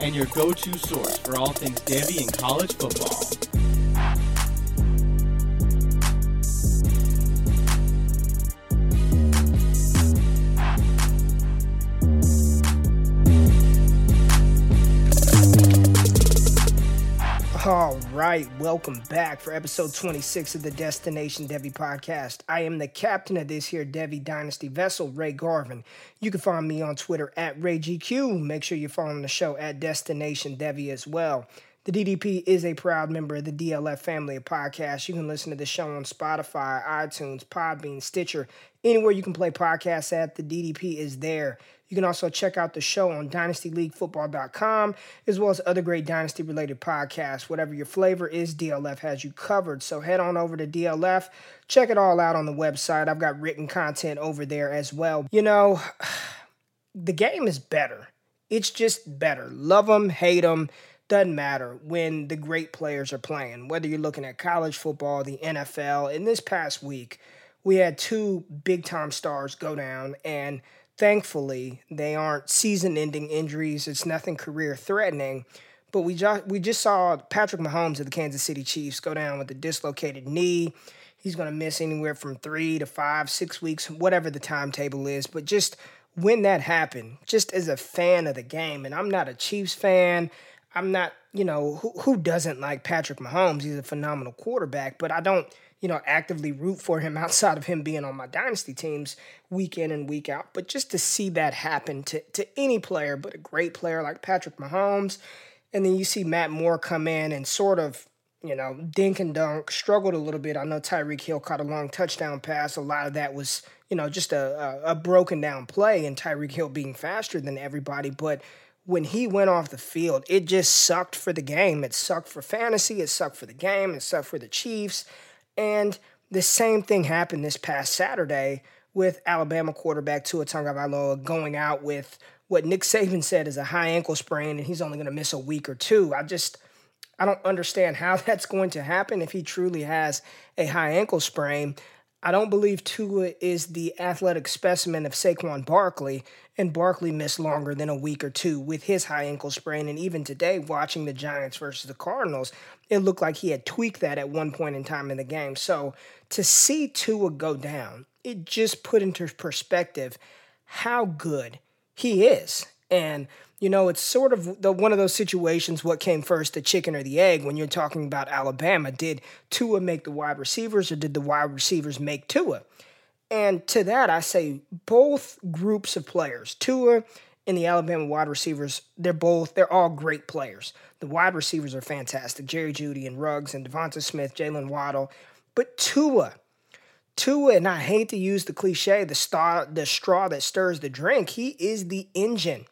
and your go to source for all things Devy and college football. All right, welcome back for episode 26 of the Destination Devy podcast. I am the captain of this here Devy Dynasty vessel, Ray Garvin. You can find me on Twitter at RayGQ. Make sure you're following the show at Destination Devy as well. The DDP is a proud member of the DLF family of podcasts. You can listen to the show on Spotify, iTunes, Podbean, Stitcher, anywhere you can play podcasts at. The DDP is there. You can also check out the show on dynastyleaguefootball.com as well as other great dynasty related podcasts. Whatever your flavor is, DLF has you covered. So head on over to DLF, check it all out on the website. I've got written content over there as well. You know, the game is better. It's just better. Love them, hate them, doesn't matter when the great players are playing. Whether you're looking at college football, the NFL, in this past week, we had two big time stars go down and thankfully they aren't season-ending injuries. It's nothing career-threatening. But we just we just saw Patrick Mahomes of the Kansas City Chiefs go down with a dislocated knee. He's going to miss anywhere from three to five, six weeks, whatever the timetable is. But just when that happened, just as a fan of the game, and I'm not a Chiefs fan. I'm not, you know, who, who doesn't like Patrick Mahomes? He's a phenomenal quarterback, but I don't you know, actively root for him outside of him being on my dynasty teams week in and week out. But just to see that happen to, to any player, but a great player like Patrick Mahomes, and then you see Matt Moore come in and sort of, you know, dink and dunk, struggled a little bit. I know Tyreek Hill caught a long touchdown pass. A lot of that was, you know, just a, a, a broken down play and Tyreek Hill being faster than everybody. But when he went off the field, it just sucked for the game. It sucked for fantasy. It sucked for the game. It sucked for the Chiefs. And the same thing happened this past Saturday with Alabama quarterback Tua Tagovailoa going out with what Nick Saban said is a high ankle sprain and he's only going to miss a week or two. I just I don't understand how that's going to happen if he truly has a high ankle sprain. I don't believe Tua is the athletic specimen of Saquon Barkley, and Barkley missed longer than a week or two with his high ankle sprain. And even today, watching the Giants versus the Cardinals, it looked like he had tweaked that at one point in time in the game. So to see Tua go down, it just put into perspective how good he is. And you know, it's sort of the one of those situations what came first, the chicken or the egg when you're talking about Alabama. Did Tua make the wide receivers or did the wide receivers make Tua? And to that I say both groups of players, Tua and the Alabama wide receivers, they're both they're all great players. The wide receivers are fantastic. Jerry Jeudy and Ruggs and Devonta Smith, Jaylen Waddle. But Tua, Tua, and I hate to use the cliche, the star, the straw that stirs the drink, he is the engine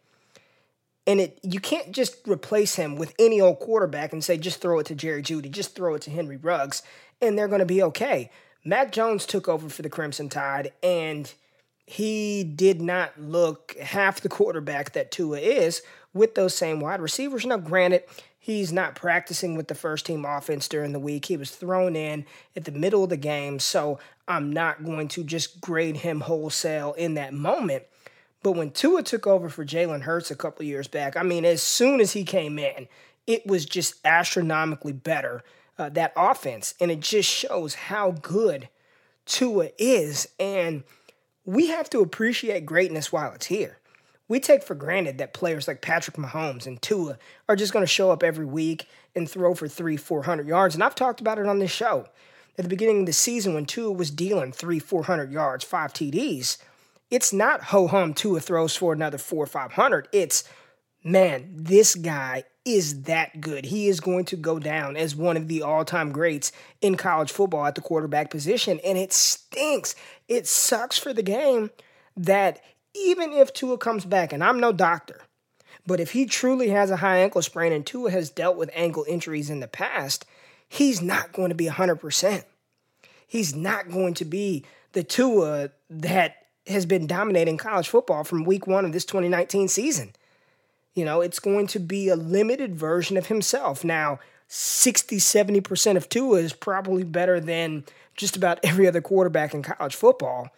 and it you can't just replace him with any old quarterback and say just throw it to Jerry Jeudy, just throw it to Henry Ruggs, and they're going to be okay. Mac Jones took over for the Crimson Tide, and he did not look half the quarterback that Tua is with those same wide receivers. Now, granted, he's not practicing with the first team offense during the week. He was thrown in at the middle of the game, so I'm not going to just grade him wholesale in that moment. But when Tua took over for Jalen Hurts a couple years back, I mean, as soon as he came in, it was just astronomically better, uh, that offense. And it just shows how good Tua is. And we have to appreciate greatness while it's here. We take for granted that players like Patrick Mahomes and Tua are just going to show up every week and throw for three, 400 yards. And I've talked about it on this show. at the beginning of the season when Tua was dealing three, 400 yards, five TDs, it's not ho hum Tua throws for another four or 500. It's, man, this guy is that good. He is going to go down as one of the all time greats in college football at the quarterback position. And it stinks. It sucks for the game that even if Tua comes back, and I'm no doctor, but if he truly has a high ankle sprain and Tua has dealt with ankle injuries in the past, he's not going to be 100%. He's not going to be the Tua that has been dominating college football from week one of this 2019 season. You know, it's going to be a limited version of himself. Now, 60, 70% of Tua is probably better than just about every other quarterback in college football.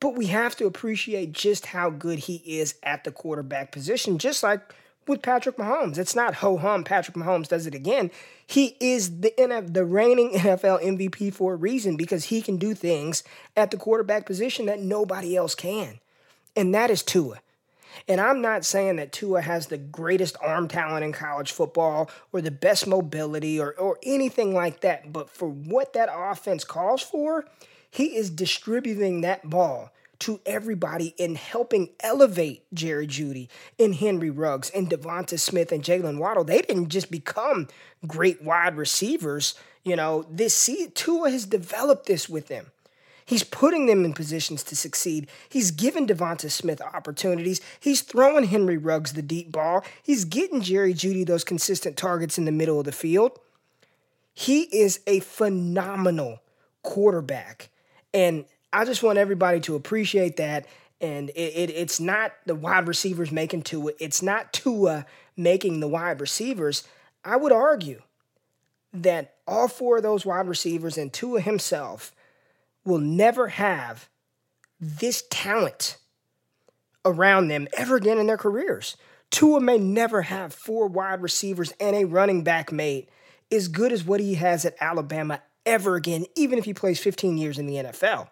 But we have to appreciate just how good he is at the quarterback position, just like with Patrick Mahomes. It's not ho hum, Patrick Mahomes does it again. He is the NF, the reigning NFL MVP for a reason because he can do things at the quarterback position that nobody else can. And that is Tua. And I'm not saying that Tua has the greatest arm talent in college football or the best mobility or, or anything like that. But for what that offense calls for, he is distributing that ball to everybody in helping elevate Jerry Jeudy and Henry Ruggs and Devonta Smith and Jaylen Waddle. They didn't just become great wide receivers. You know, this see Tua has developed this with them. He's putting them in positions to succeed. He's given Devonta Smith opportunities. He's throwing Henry Ruggs the deep ball. He's getting Jerry Jeudy those consistent targets in the middle of the field. He is a phenomenal quarterback. And I just want everybody to appreciate that. And it, it, it's not the wide receivers making Tua. It's not Tua making the wide receivers. I would argue that all four of those wide receivers and Tua himself will never have this talent around them ever again in their careers. Tua may never have four wide receivers and a running back mate as good as what he has at Alabama ever again, even if he plays 15 years in the NFL.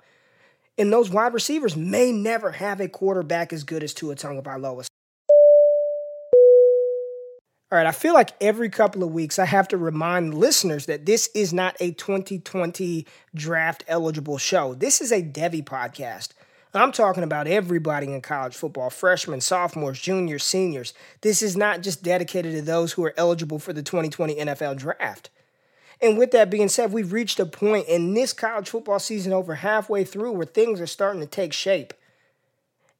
And those wide receivers may never have a quarterback as good as Tua Tagovailoa. All right, I feel like every couple of weeks I have to remind listeners that this is not a 2020 draft eligible show. This is a Devy podcast. I'm talking about everybody in college football freshmen, sophomores, juniors, seniors. This is not just dedicated to those who are eligible for the 2020 NFL draft. And with that being said, we've reached a point in this college football season over halfway through where things are starting to take shape.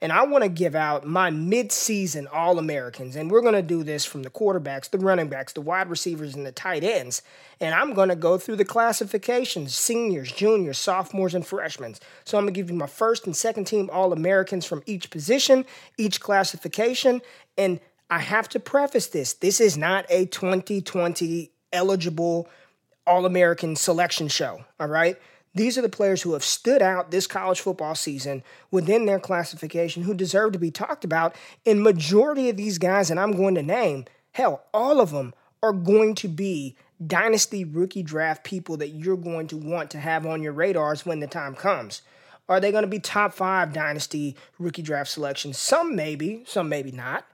And I want to give out my mid-season All-Americans. And we're going to do this from the quarterbacks, the running backs, the wide receivers, and the tight ends. And I'm going to go through the classifications, seniors, juniors, sophomores, and freshmen. So I'm going to give you my first and second team All-Americans from each position, each classification. And I have to preface this. This is not a 2020 eligible all American selection show. All right. These are the players who have stood out this college football season within their classification who deserve to be talked about. And majority of these guys, and I'm going to name, hell, all of them are going to be dynasty rookie draft people that you're going to want to have on your radars when the time comes. Are they going to be top five dynasty rookie draft selections? Some maybe, some maybe not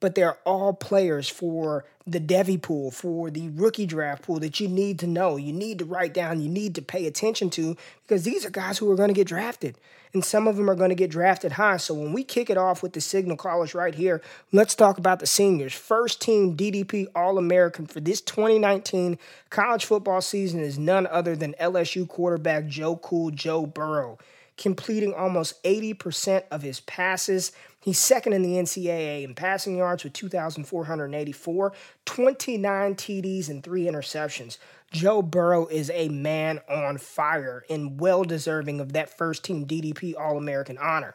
but they're all players for the Devy pool, for the rookie draft pool that you need to know, you need to write down, you need to pay attention to, because these are guys who are going to get drafted. And some of them are going to get drafted high. So when we kick it off with the signal callers right here, let's talk about the seniors. First team DDP All American for this 2019 college football season is none other than LSU quarterback Joe Cool Joe Burrow completing almost 80% of his passes. He's second in the NCAA in passing yards with 2,484, 29 TDs, and three interceptions. Joe Burrow is a man on fire and well deserving of that first team DDP All American honor.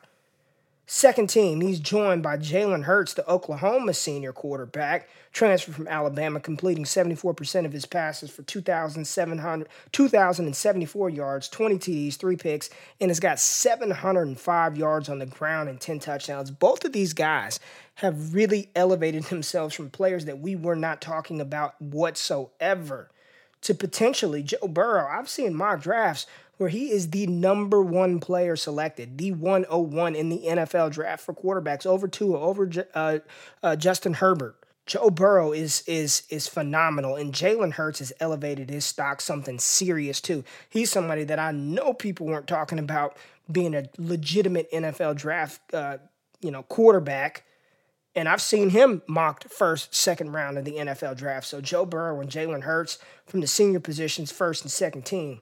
Second team, he's joined by Jalen Hurts, the Oklahoma senior quarterback, transferred from Alabama, completing 74% of his passes for 2,074 yards, 20 TDs, 3 picks, and has got 705 yards on the ground and 10 touchdowns. Both of these guys have really elevated themselves from players that we were not talking about whatsoever to potentially Joe Burrow. I've seen mock drafts where he is the number one player selected, the 101 in the NFL draft for quarterbacks over Tua, over uh, uh, Justin Herbert. Joe Burrow is is is phenomenal, and Jalen Hurts has elevated his stock something serious too. He's somebody that I know people weren't talking about being a legitimate NFL draft, uh, you know, quarterback, and I've seen him mocked first, second round of the NFL draft. So Joe Burrow and Jalen Hurts from the senior positions, first and second team.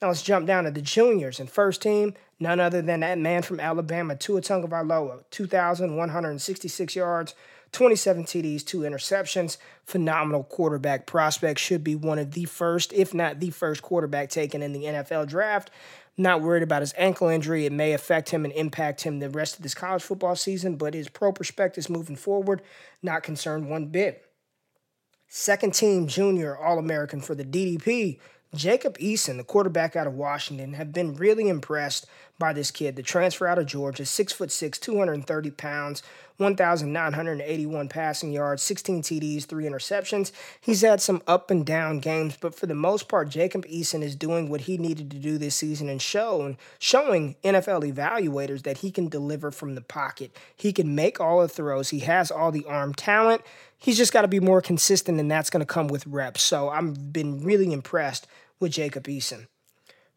Now let's jump down to the juniors and first team. None other than that man from Alabama, Tua Tagovailoa, 2,166 yards 27 TDs, two interceptions. Phenomenal quarterback prospect. Should be one of the first, if not the first quarterback taken in the NFL draft. Not worried about his ankle injury. It may affect him and impact him the rest of this college football season, but his pro prospectus moving forward, not concerned one bit. Second team junior All American for the DDP, Jacob Eason, the quarterback out of Washington, have been really impressed by this kid. The transfer out of Georgia, six foot six, 230 pounds, 1,981 passing yards, 16 TDs, three interceptions. He's had some up and down games, but for the most part, Jacob Eason is doing what he needed to do this season and showing showing NFL evaluators that he can deliver from the pocket. He can make all the throws. He has all the arm talent. He's just got to be more consistent, and that's going to come with reps. So I've been really impressed with Jacob Eason.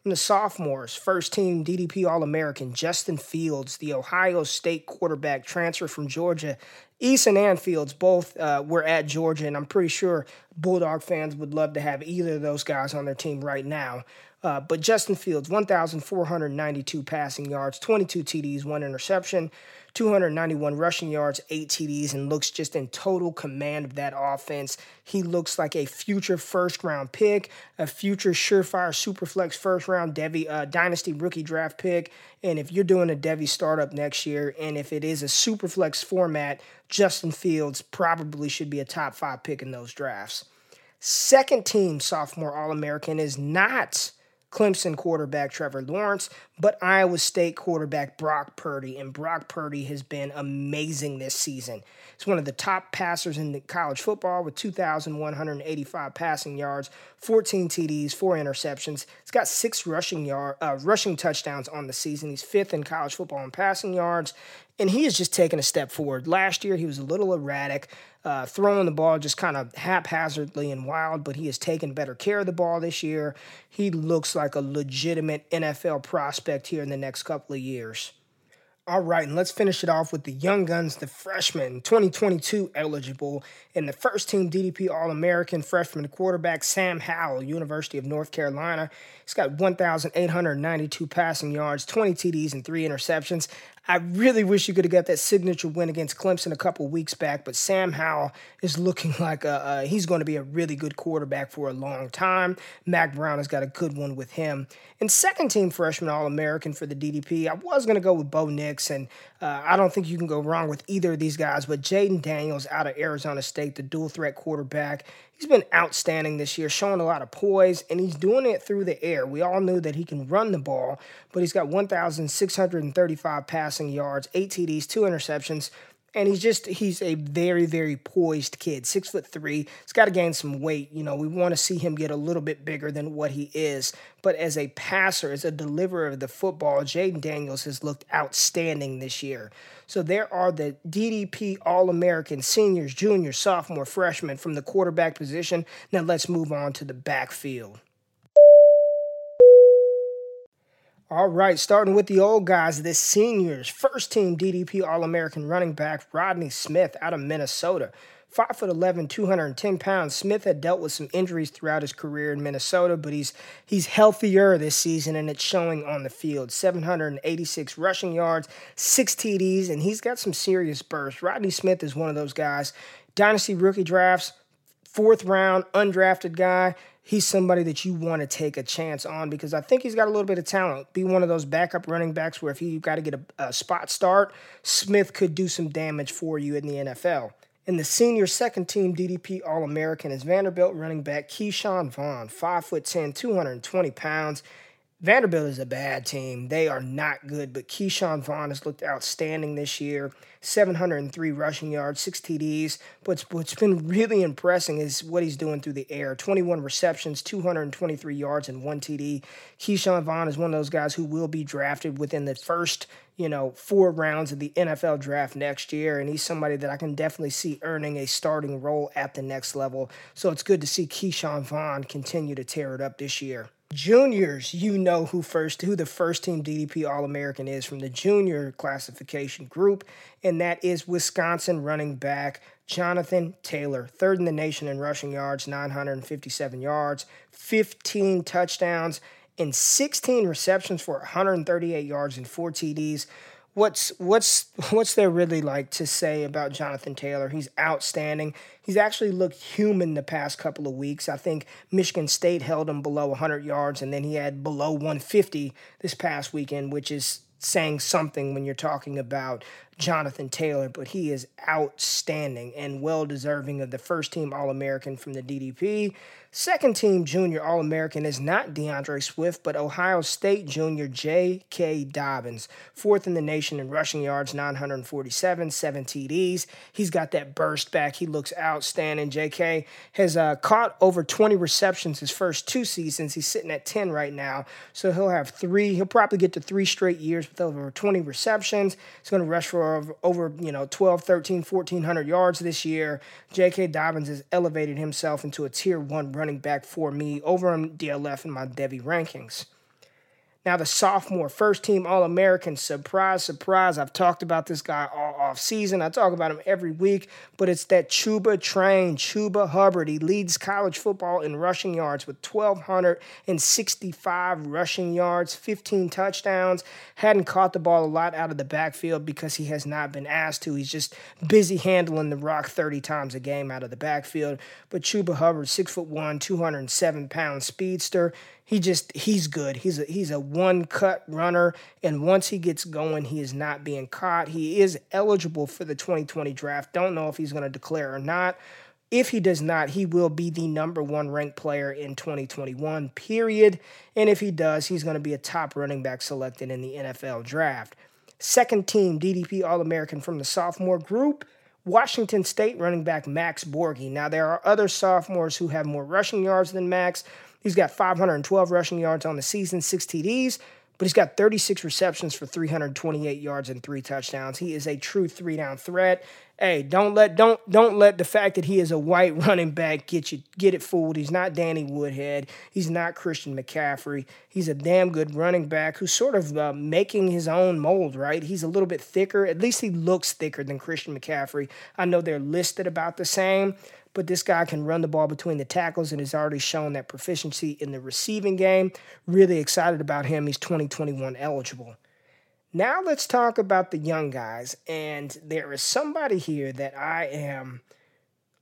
From the sophomores, first team DDP All American Justin Fields, the Ohio State quarterback transfer from Georgia. Eason and Fields both uh, were at Georgia, and I'm pretty sure Bulldog fans would love to have either of those guys on their team right now. Uh, but Justin Fields, 1,492 passing yards, 22 TDs, one interception. 291 rushing yards, eight TDs, and looks just in total command of that offense. He looks like a future first round pick, a future surefire superflex first round Devy uh, dynasty rookie draft pick. And if you're doing a Devy startup next year, and if it is a superflex format, Justin Fields probably should be a top five pick in those drafts. Second team sophomore All American is not Clemson quarterback Trevor Lawrence, but Iowa State quarterback Brock Purdy. And Brock Purdy has been amazing this season. He's one of the top passers in college football with 2,185 passing yards, 14 TDs, four interceptions. He's got six rushing yard, uh, rushing touchdowns on the season. He's fifth in college football in passing yards, and he has just taken a step forward. Last year, he was a little erratic, uh, throwing the ball just kind of haphazardly and wild, but he has taken better care of the ball this year. He looks like a legitimate NFL prospect here in the next couple of years. All right, and let's finish it off with the Young Guns, the freshman, 2022 eligible, and the first team DDP All American freshman quarterback Sam Howell, University of North Carolina. He's got 1,892 passing yards, 20 TDs, and three interceptions. I really wish you could have got that signature win against Clemson a couple weeks back, but Sam Howell is looking like a, he's going to be a really good quarterback for a long time. Mack Brown has got a good one with him. And second team freshman All American for the DDP, I was going to go with Bo Nix, and uh, I don't think you can go wrong with either of these guys, but Jayden Daniels out of Arizona State, the dual threat quarterback, he's been outstanding this year, showing a lot of poise, and he's doing it through the air. We all knew that he can run the ball, but he's got 1,635 passing yards, eight TDs, two interceptions, and he's just he's a very very poised kid six foot three. He's got to gain some weight you know. We want to see him get a little bit bigger than what he is. But as a passer as a deliverer of the football jayden daniels has looked outstanding this year. So there are the ddp all-american seniors juniors sophomore freshmen from the quarterback position. Now let's move on to the backfield All right, starting with the old guys, the seniors. First team DDP All American running back Rodney Smith out of Minnesota. 5'11, 210 pounds. Smith had dealt with some injuries throughout his career in Minnesota, but he's he's healthier this season and it's showing on the field. 786 rushing yards, six TDs, and he's got some serious bursts. Rodney Smith is one of those guys. Dynasty rookie drafts, fourth round, undrafted guy he's somebody that you want to take a chance on because I think he's got a little bit of talent. Be one of those backup running backs where if you got to get a, a, spot start, Smith could do some damage for you in the NFL. And the senior second team DDP All American is Vanderbilt running back Ke'Shawn Vaughn, 5'10, 220 pounds. Vanderbilt is a bad team. They are not good, but Ke'Shawn Vaughn has looked outstanding this year. 703 rushing yards, six TDs. But what's been really impressing is what he's doing through the air 21 receptions, 223 yards, and one TD. Ke'Shawn Vaughn is one of those guys who will be drafted within the first you know, four rounds of the NFL draft next year. And he's somebody that I can definitely see earning a starting role at the next level. So it's good to see Ke'Shawn Vaughn continue to tear it up this year. Juniors, you know who first who the first team DDP All American is from the junior classification group, and that is Wisconsin running back Jonathan Taylor, third in the nation in rushing yards, 957 yards, 15 touchdowns, and 16 receptions for 138 yards and four TDs what's what's what's there really like to say about Jonathan Taylor? He's outstanding. He's actually looked human the past couple of weeks. I think Michigan State held him below 100 yards, and then he had below 150 this past weekend, which is saying something when you're talking about Jonathan Taylor, but he is outstanding and well deserving of the first team All American from the DDP. Second team junior All American is not D'Andre Swift, but Ohio State junior J.K. Dobbins. Fourth in the nation in rushing yards, 947, seven TDs. He's got that burst back. He looks outstanding. J.K. has uh, caught over 20 receptions his first two seasons. He's sitting at 10 right now. So he'll have three, he'll probably get to three straight years with over 20 receptions. He's going to rush for over, over you know 12, 13, 1400 yards this year. J.K. Dobbins has elevated himself into a tier one running back for me over on DLF in my Devy rankings. Now, the sophomore first team All American, surprise, surprise. I've talked about this guy all off season. I talk about him every week, but it's that Chuba train, Chuba Hubbard. He leads college football in rushing yards with 1,265 rushing yards, 15 touchdowns. Hadn't caught the ball a lot out of the backfield because he has not been asked to. He's just busy handling the rock 30 times a game out of the backfield. But Chuba Hubbard, six foot one, 207 pound speedster he just he's good. He's a he's a one cut runner, and once he gets going, he is not being caught. He is eligible for the 2020 draft. Don't know if he's going to declare or not. If he does not, he will be the number one ranked player in 2021, period. And if he does, he's going to be a top running back selected in the NFL draft. Second team DDP All American from the sophomore group. Washington State running back Max Borghi. Now, there are other sophomores who have more rushing yards than Max, He's got 512 rushing yards on the season, six TDs, but he's got 36 receptions for 328 yards and three touchdowns. He is a true three down threat. Hey, don't let don't don't let the fact that he is a white running back get you get it fooled. He's not Danny Woodhead. He's not Christian McCaffrey. He's a damn good running back who's sort of uh, making his own mold. Right? He's a little bit thicker. At least he looks thicker than Christian McCaffrey. I know they're listed about the same, but this guy can run the ball between the tackles and has already shown that proficiency in the receiving game. Really excited about him. He's 2021 eligible. Now let's talk about the young guys. And there is somebody here that I am,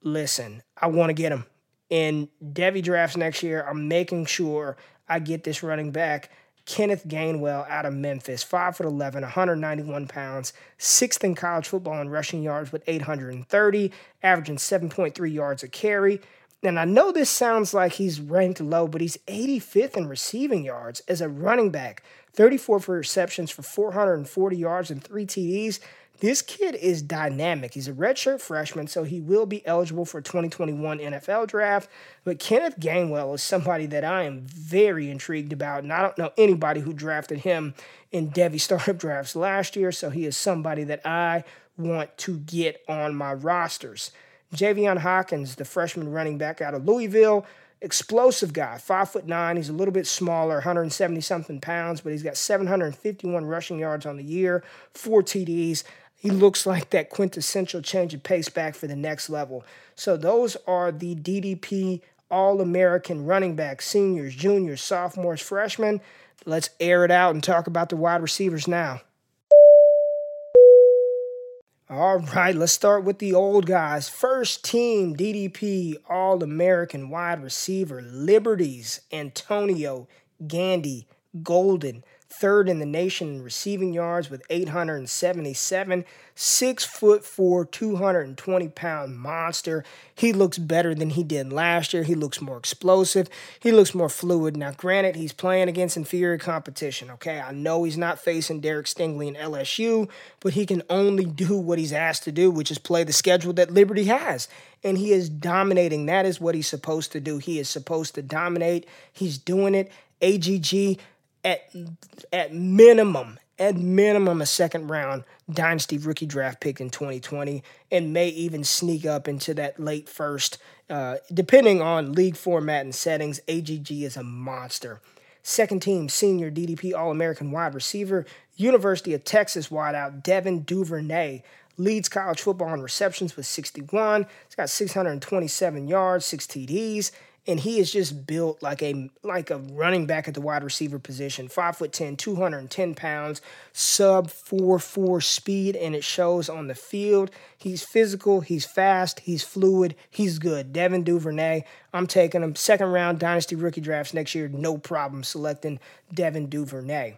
listen, I want to get him. In Devy drafts next year, I'm making sure I get this running back. Kenneth Gainwell out of Memphis, 5'11, 191 pounds, sixth in college football in rushing yards with 830, averaging 7.3 yards a carry. And I know this sounds like he's ranked low, but he's 85th in receiving yards as a running back, 34 for receptions for 440 yards and three TDs. This kid is dynamic. He's a redshirt freshman, so he will be eligible for 2021 NFL draft. But Kenneth Gainwell is somebody that I am very intrigued about, and I don't know anybody who drafted him in Devy startup drafts last year, so he is somebody that I want to get on my rosters. Javian Hawkins, the freshman running back out of Louisville, explosive guy, five foot nine. He's a little bit smaller, 170 something pounds, but he's got 751 rushing yards on the year, four TDs. He looks like that quintessential change of pace back for the next level. So those are the DDP All American running backs, seniors, juniors, sophomores, freshmen. Let's air it out and talk about the wide receivers now. All right, let's start with the old guys. First team DDP All American wide receiver Liberties Antonio Gandy Golden third in the nation in receiving yards with 877. Six foot four, 220 pound monster. He looks better than he did last year. He looks more explosive. He looks more fluid. Now, granted, he's playing against inferior competition, okay? I know he's not facing Derek Stingley and LSU, but he can only do what he's asked to do, which is play the schedule that Liberty has. And he is dominating. That is what he's supposed to do. He is supposed to dominate. He's doing it. AGG at at minimum, at minimum a second round dynasty rookie draft pick in 2020 and may even sneak up into that late first uh, depending on league format and settings agg is a monster. Second team senior ddp all-american wide receiver university of texas wideout devin duvernay leads college football in receptions with 61 he's got 627 yards 6 td's and he is just built like a like a running back at the wide receiver position. Five foot 10, 210 pounds, sub 4-4 speed, and it shows on the field. He's physical, he's fast, he's fluid, he's good. Devin Duvernay, I'm taking him second round dynasty rookie drafts next year, no problem selecting Devin Duvernay.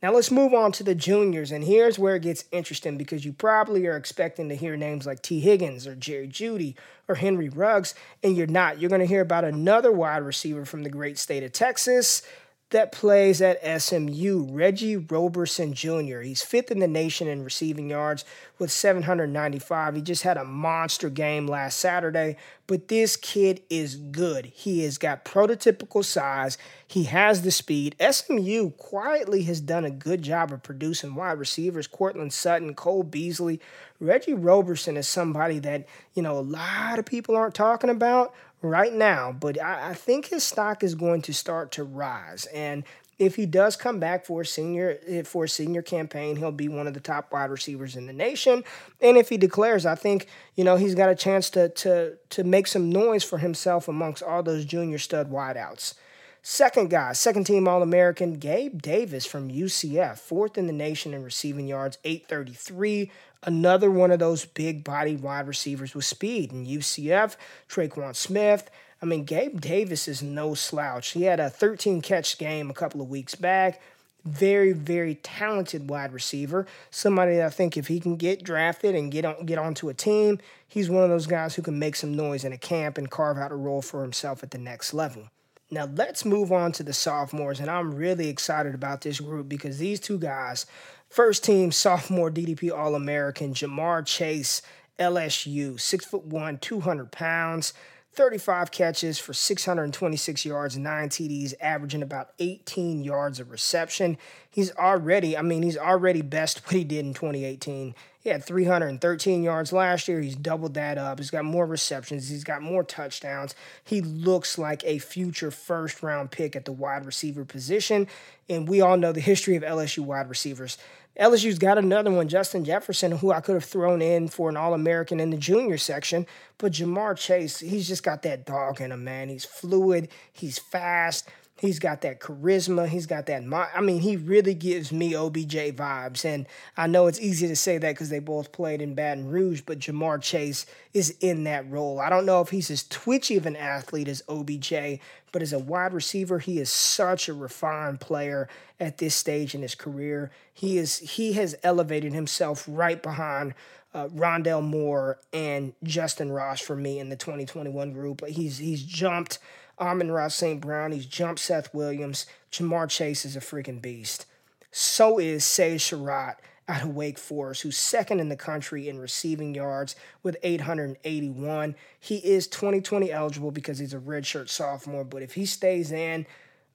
Now let's move on to the juniors, and here's where it gets interesting because you probably are expecting to hear names like Tee Higgins or Jerry Jeudy or Henry Ruggs, and you're not. You're going to hear about another wide receiver from the great state of Texas that plays at SMU, Reggie Roberson Jr. He's fifth in the nation in receiving yards with 795. He just had a monster game last Saturday, but this kid is good. He has got prototypical size, he has the speed. SMU quietly has done a good job of producing wide receivers. Courtland Sutton, Cole Beasley. Reggie Roberson is somebody that, you know, a lot of people aren't talking about right now, but I, I think his stock is going to start to rise. And if he does come back for a senior eh, for a senior campaign, he'll be one of the top wide receivers in the nation. And if he declares, I think you know he's got a chance to to to make some noise for himself amongst all those junior stud wideouts. Second guy, second team All American, Gabe Davis from UCF, fourth in the nation in receiving yards, 833. Another one of those big body wide receivers with speed. In UCF, Tre'Quan Smith. I mean, Gabe Davis is no slouch. He had a 13 catch game a couple of weeks back. Very, very talented wide receiver. Somebody that I think if he can get drafted and get on get onto a team, he's one of those guys who can make some noise in a camp and carve out a role for himself at the next level. Now let's move on to the sophomores, and I'm really excited about this group because these two guys First team sophomore DDP All American Ja'Marr Chase, LSU, six foot one, 200 pounds, 35 catches for 626 yards, nine TDs, averaging about 18 yards of reception. He's already, I mean, he's already best what he did in 2018. He had 313 yards last year. He's doubled that up. He's got more receptions. He's got more touchdowns. He looks like a future first round pick at the wide receiver position. And we all know the history of LSU wide receivers. LSU's got another one, Justin Jefferson, who I could have thrown in for an All American in the junior section. But Ja'Marr Chase, he's just got that dog in him, man. He's fluid, he's fast. He's got that charisma. He's got that. I mean, he really gives me OBJ vibes. And I know it's easy to say that because they both played in Baton Rouge, but Ja'Marr Chase is in that role. I don't know if he's as twitchy of an athlete as OBJ, but as a wide receiver, he is such a refined player at this stage in his career. He is he has elevated himself right behind uh, Rondale Moore and Justyn Ross for me in the 2021 group. But he's he's jumped Amon-Ra St. Brown. He's jumped Seth Williams. Ja'Marr Chase is a freaking beast. So is Sage Surratt out of Wake Forest, who's second in the country in receiving yards with 881. He is 2020 eligible because he's a redshirt sophomore, but if he stays in,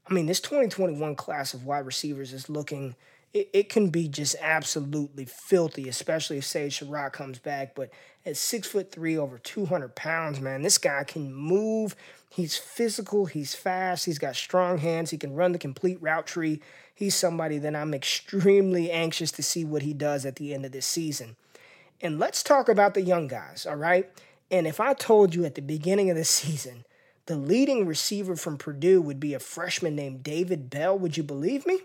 I mean, this 2021 class of wide receivers is looking – it, it can be just absolutely filthy, especially if Sage Surratt comes back. But at six foot three, over 200 pounds, man, this guy can move. He's physical, he's fast, he's got strong hands, he can run the complete route tree. He's somebody that I'm extremely anxious to see what he does at the end of this season. And let's talk about the young guys, all right? And if I told you at the beginning of the season, the leading receiver from Purdue would be a freshman named David Bell, would you believe me?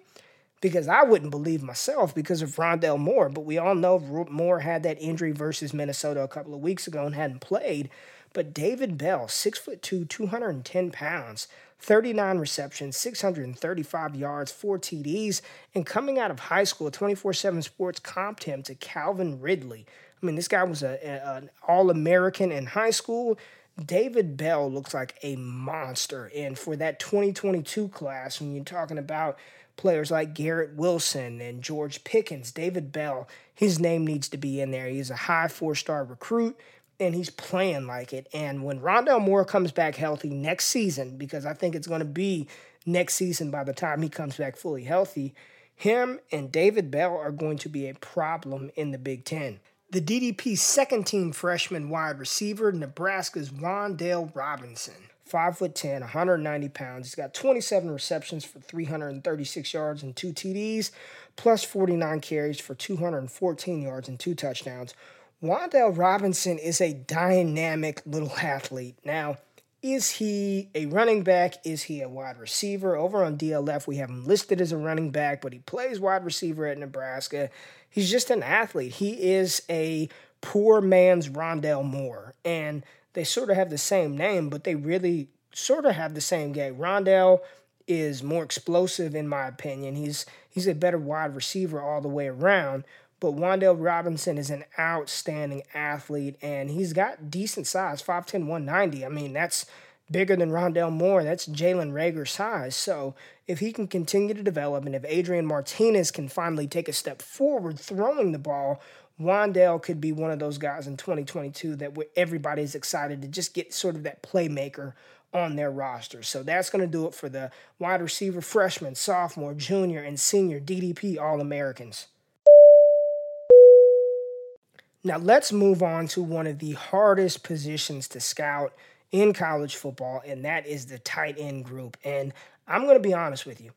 Because I wouldn't believe myself because of Rondale Moore. But we all know Moore had that injury versus Minnesota a couple of weeks ago and hadn't played. But David Bell, six foot two, 210 pounds, 39 receptions, 635 yards, four TDs. And coming out of high school, 24 7 Sports comped him to Calvin Ridley. I mean, this guy was a, a an All American in high school. David Bell looks like a monster. And for that 2022 class, when you're talking about players like Garrett Wilson and George Pickens, David Bell, his name needs to be in there. He's a high four star recruit and he's playing like it. And when Rondale Moore comes back healthy next season, because I think it's going to be next season by the time he comes back fully healthy, him and David Bell are going to be a problem in the Big Ten. The DDP second team freshman wide receiver, Nebraska's Wan'Dale Robinson. 5'10, 190 pounds. He's got 27 receptions for 336 yards and two TDs, plus 49 carries for 214 yards and two touchdowns. Wan'Dale Robinson is a dynamic little athlete. Now, is he a running back? Is he a wide receiver? Over on DLF, we have him listed as a running back, but he plays wide receiver at Nebraska. He's just an athlete. He is a poor man's Rondale Moore. And they sort of have the same name, but they really sort of have the same game. Rondale is more explosive in my opinion. He's he's a better wide receiver all the way around. But Wan'Dale Robinson is an outstanding athlete and he's got decent size, 5'10, 190. I mean, that's bigger than Rondale Moore. That's Jalen Reagor size. So if he can continue to develop and if Adrian Martinez can finally take a step forward throwing the ball, Wan'Dale could be one of those guys in 2022 that everybody's excited to just get sort of that playmaker on their roster. So that's going to do it for the wide receiver freshman, sophomore, junior, and senior DDP All Americans. Now, let's move on to one of the hardest positions to scout in college football, and that is the tight end group. And I'm going to be honest with you.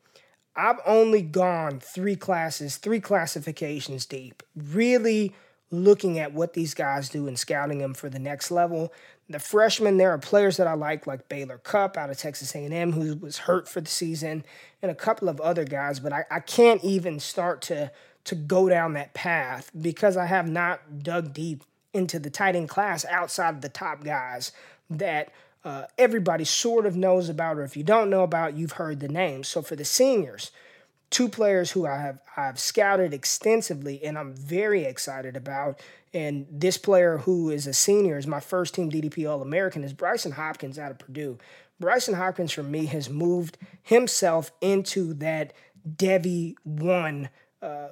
I've only gone three classes, three classifications deep, really looking at what these guys do and scouting them for the next level. The freshmen, there are players that I like, like Baylor Cupp out of Texas A&M, who was hurt for the season, and a couple of other guys. But I, I can't even start to to go down that path because I have not dug deep into the tight end class outside of the top guys that uh, everybody sort of knows about, or if you don't know about, you've heard the name. So for the seniors, two players who I have I've scouted extensively and I'm very excited about. And this player who is a senior is my first team DDP All American is Brycen Hopkins out of Purdue. Brycen Hopkins for me has moved himself into that Devy one uh,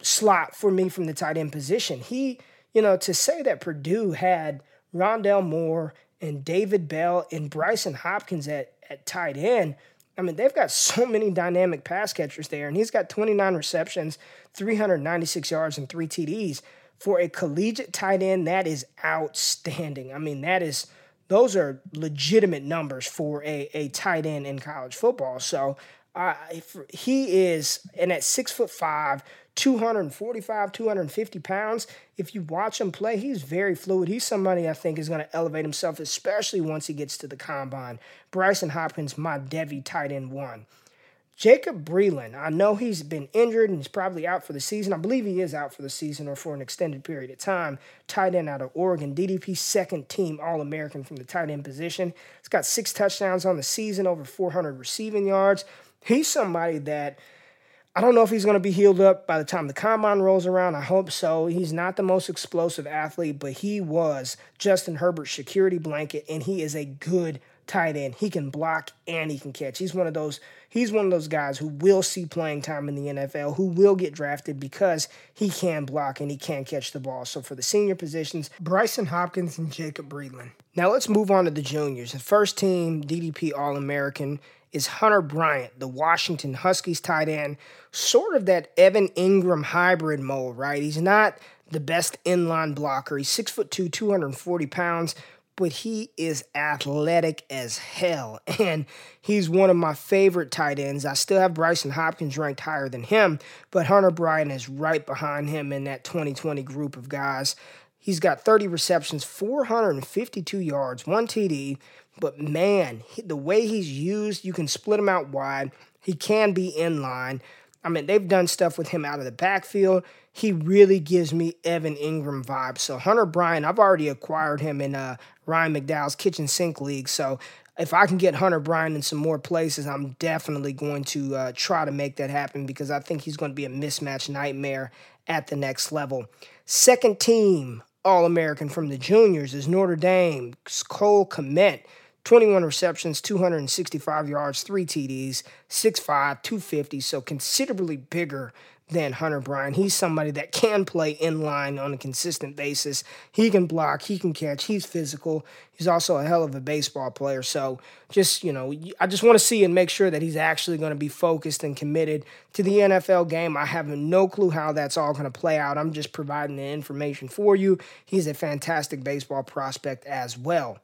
slot for me from the tight end position. He, you know, to say that Purdue had Rondale Moore and David Bell and Brycen Hopkins at, at tight end. I mean, they've got so many dynamic pass catchers there, and he's got 29 receptions, 396 yards, and three TDs. For a collegiate tight end, that is outstanding. I mean, that is those are legitimate numbers for a, a tight end in college football. So uh, he is, and at six foot five, 245, 250 pounds. If you watch him play, he's very fluid. He's somebody I think is going to elevate himself, especially once he gets to the combine. Brycen Hopkins, my Devy tight end one. Jacob Breeland, I know he's been injured and he's probably out for the season. I believe he is out for the season or for an extended period of time. Tight end out of Oregon, DDP second team All American from the tight end position. He's got six touchdowns on the season, over 400 receiving yards. He's somebody that I don't know if he's going to be healed up by the time the combine rolls around. I hope so. He's not the most explosive athlete, but he was Justin Herbert's security blanket, and he is a good tight end. He can block and he can catch. He's one of those. He's one of those guys who will see playing time in the NFL, who will get drafted because he can block and he can catch the ball. So for the senior positions, Brycen Hopkins and Jacob Breeland. Now let's move on to the juniors. The first team DDP All American is Hunter Bryant, the Washington Huskies tight end, sort of that Evan Engram hybrid mold, right? He's not the best inline blocker. He's six foot two, 240 pounds, but he is athletic as hell. And he's one of my favorite tight ends. I still have Brycen Hopkins ranked higher than him, but Hunter Bryant is right behind him in that 2020 group of guys. He's got 30 receptions, 452 yards, one TD, but man, the way he's used, you can split him out wide. He can be in line. I mean, they've done stuff with him out of the backfield. He really gives me Evan Engram vibes. So Hunter Bryant, I've already acquired him in uh, Ryan McDowell's kitchen sink league. So if I can get Hunter Bryant in some more places, I'm definitely going to uh, try to make that happen because I think he's going to be a mismatch nightmare at the next level. Second team All American from the juniors is Notre Dame, Cole Kmet. 21 receptions, 265 yards, 3 TDs, 6'5, 250, so considerably bigger than Hunter Bryant. He's somebody that can play in line on a consistent basis. He can block, he can catch, he's physical. He's also a hell of a baseball player. So just, you know, I just want to see and make sure that he's actually going to be focused and committed to the NFL game. I have no clue how that's all going to play out. I'm just providing the information for you. He's a fantastic baseball prospect as well.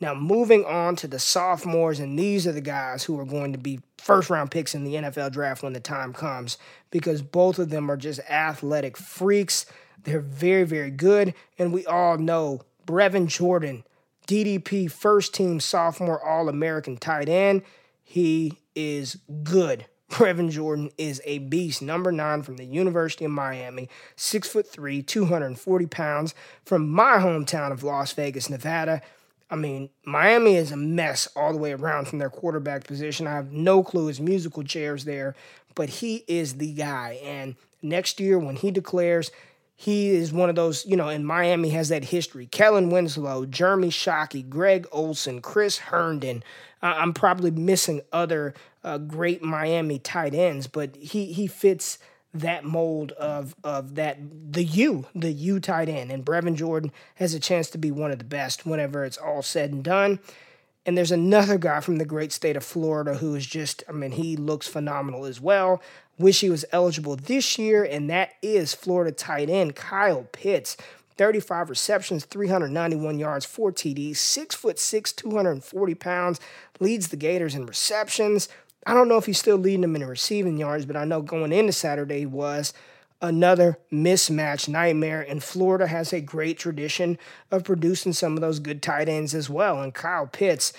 Now, moving on to the sophomores, and these are the guys who are going to be first round picks in the NFL draft when the time comes because both of them are just athletic freaks. They're very, very good. And we all know Brevin Jordan, DDP first team sophomore All American tight end. He is good. Brevin Jordan is a beast. Number nine from the University of Miami, six foot three, 240 pounds from my hometown of Las Vegas, Nevada. I mean, Miami is a mess all the way around from their quarterback position. I have no clue his musical chairs there, but he is the guy. And next year, when he declares, he is one of those, you know, and Miami has that history. Kellen Winslow, Jeremy Shockey, Greg Olsen, Chris Herndon. Uh, I'm probably missing other uh, great Miami tight ends, but he he fits that mold of of that the U, the U tight end. And Brevin Jordan has a chance to be one of the best whenever it's all said and done. And there's another guy from the great state of Florida who is just, I mean, he looks phenomenal as well. Wish he was eligible this year, and that is Florida tight end Kyle Pitts. 35 receptions, 391 yards, 4 TDs, 6 foot 6, 240 pounds, leads the Gators in receptions. I don't know if he's still leading them in receiving yards, but I know going into Saturday was another mismatch nightmare. And Florida has a great tradition of producing some of those good tight ends as well. And Kyle Pitts,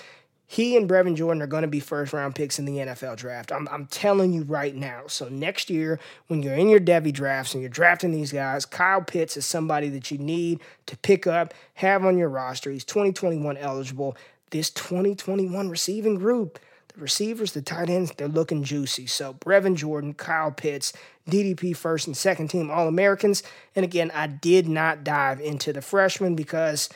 he and Brevin Jordan are going to be first round picks in the NFL draft. I'm, I'm telling you right now. So next year, when you're in your Devy drafts and you're drafting these guys, Kyle Pitts is somebody that you need to pick up, have on your roster. He's 2021 eligible. This 2021 receiving group receivers, the tight ends, they're looking juicy. So Brevin Jordan, Kyle Pitts, DDP first and second team All Americans. And again, I did not dive into the freshmen because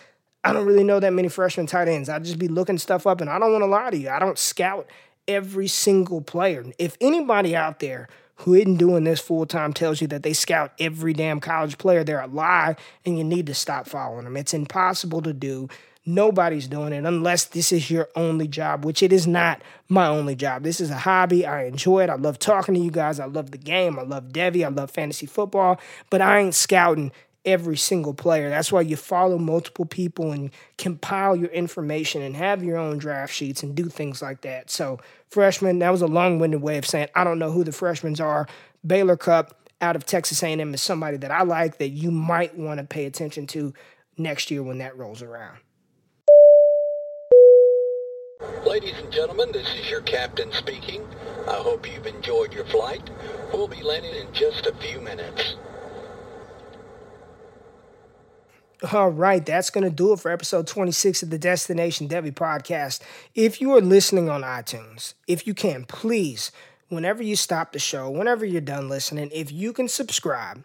I don't really know that many freshman tight ends. I'd just be looking stuff up, and I don't want to lie to you. I don't scout every single player. If anybody out there who isn't doing this full time tells you that they scout every damn college player, they're a lie, and you need to stop following them. It's impossible to do. Nobody's doing it unless this is your only job, which it is not my only job. This is a hobby. I enjoy it. I love talking to you guys. I love the game. I love Devy. I love fantasy football, but I ain't scouting every single player. That's why you follow multiple people and compile your information and have your own draft sheets and do things like that. So, freshmen, that was a long-winded way of saying I don't know who the freshmen are. Baylor Cupp out of Texas A&M is somebody that I like that you might want to pay attention to next year when that rolls around. Ladies and gentlemen, this is your captain speaking. I hope you've enjoyed your flight. We'll be landing in just a few minutes. All right, that's going to do it for episode 26 of the Destination Devy podcast. If you are listening on iTunes, if you can, please, whenever you stop the show, whenever you're done listening, if you can subscribe,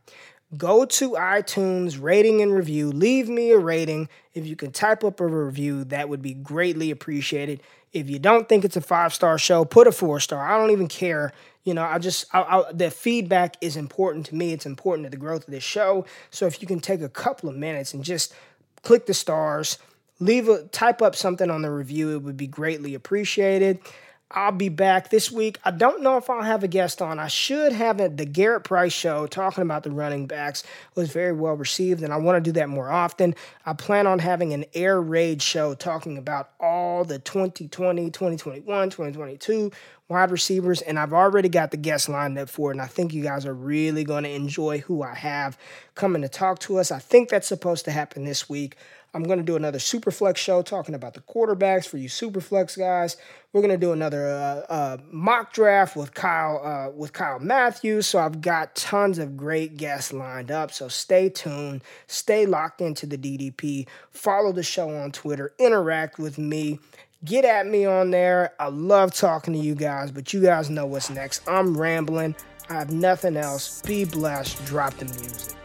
go to iTunes, rating and review, leave me a rating. If you can type up a review, that would be greatly appreciated. If you don't think it's a five star show, put a four star. I don't even care. You know, I just, I, I, the feedback is important to me. It's important to the growth of this show. So if you can take a couple of minutes and just click the stars, leave a, type up something on the review, it would be greatly appreciated. I'll be back this week. I don't know if I'll have a guest on. I should have it. The Garrett Price show talking about the running backs was very well received, and I want to do that more often. I plan on having an air raid show talking about all the 2020, 2021, 2022 wide receivers, and I've already got the guests lined up for it, and I think you guys are really going to enjoy who I have coming to talk to us. I think that's supposed to happen this week. I'm going to do another Superflex show talking about the quarterbacks for you Superflex guys. We're going to do another uh, uh, mock draft with Kyle uh, with Kyle Matthews. So I've got tons of great guests lined up. So stay tuned, stay locked into the DDP. Follow the show on Twitter, interact with me. Get at me on there. I love talking to you guys, but you guys know what's next. I'm rambling. I have nothing else. Be blessed. Drop the music.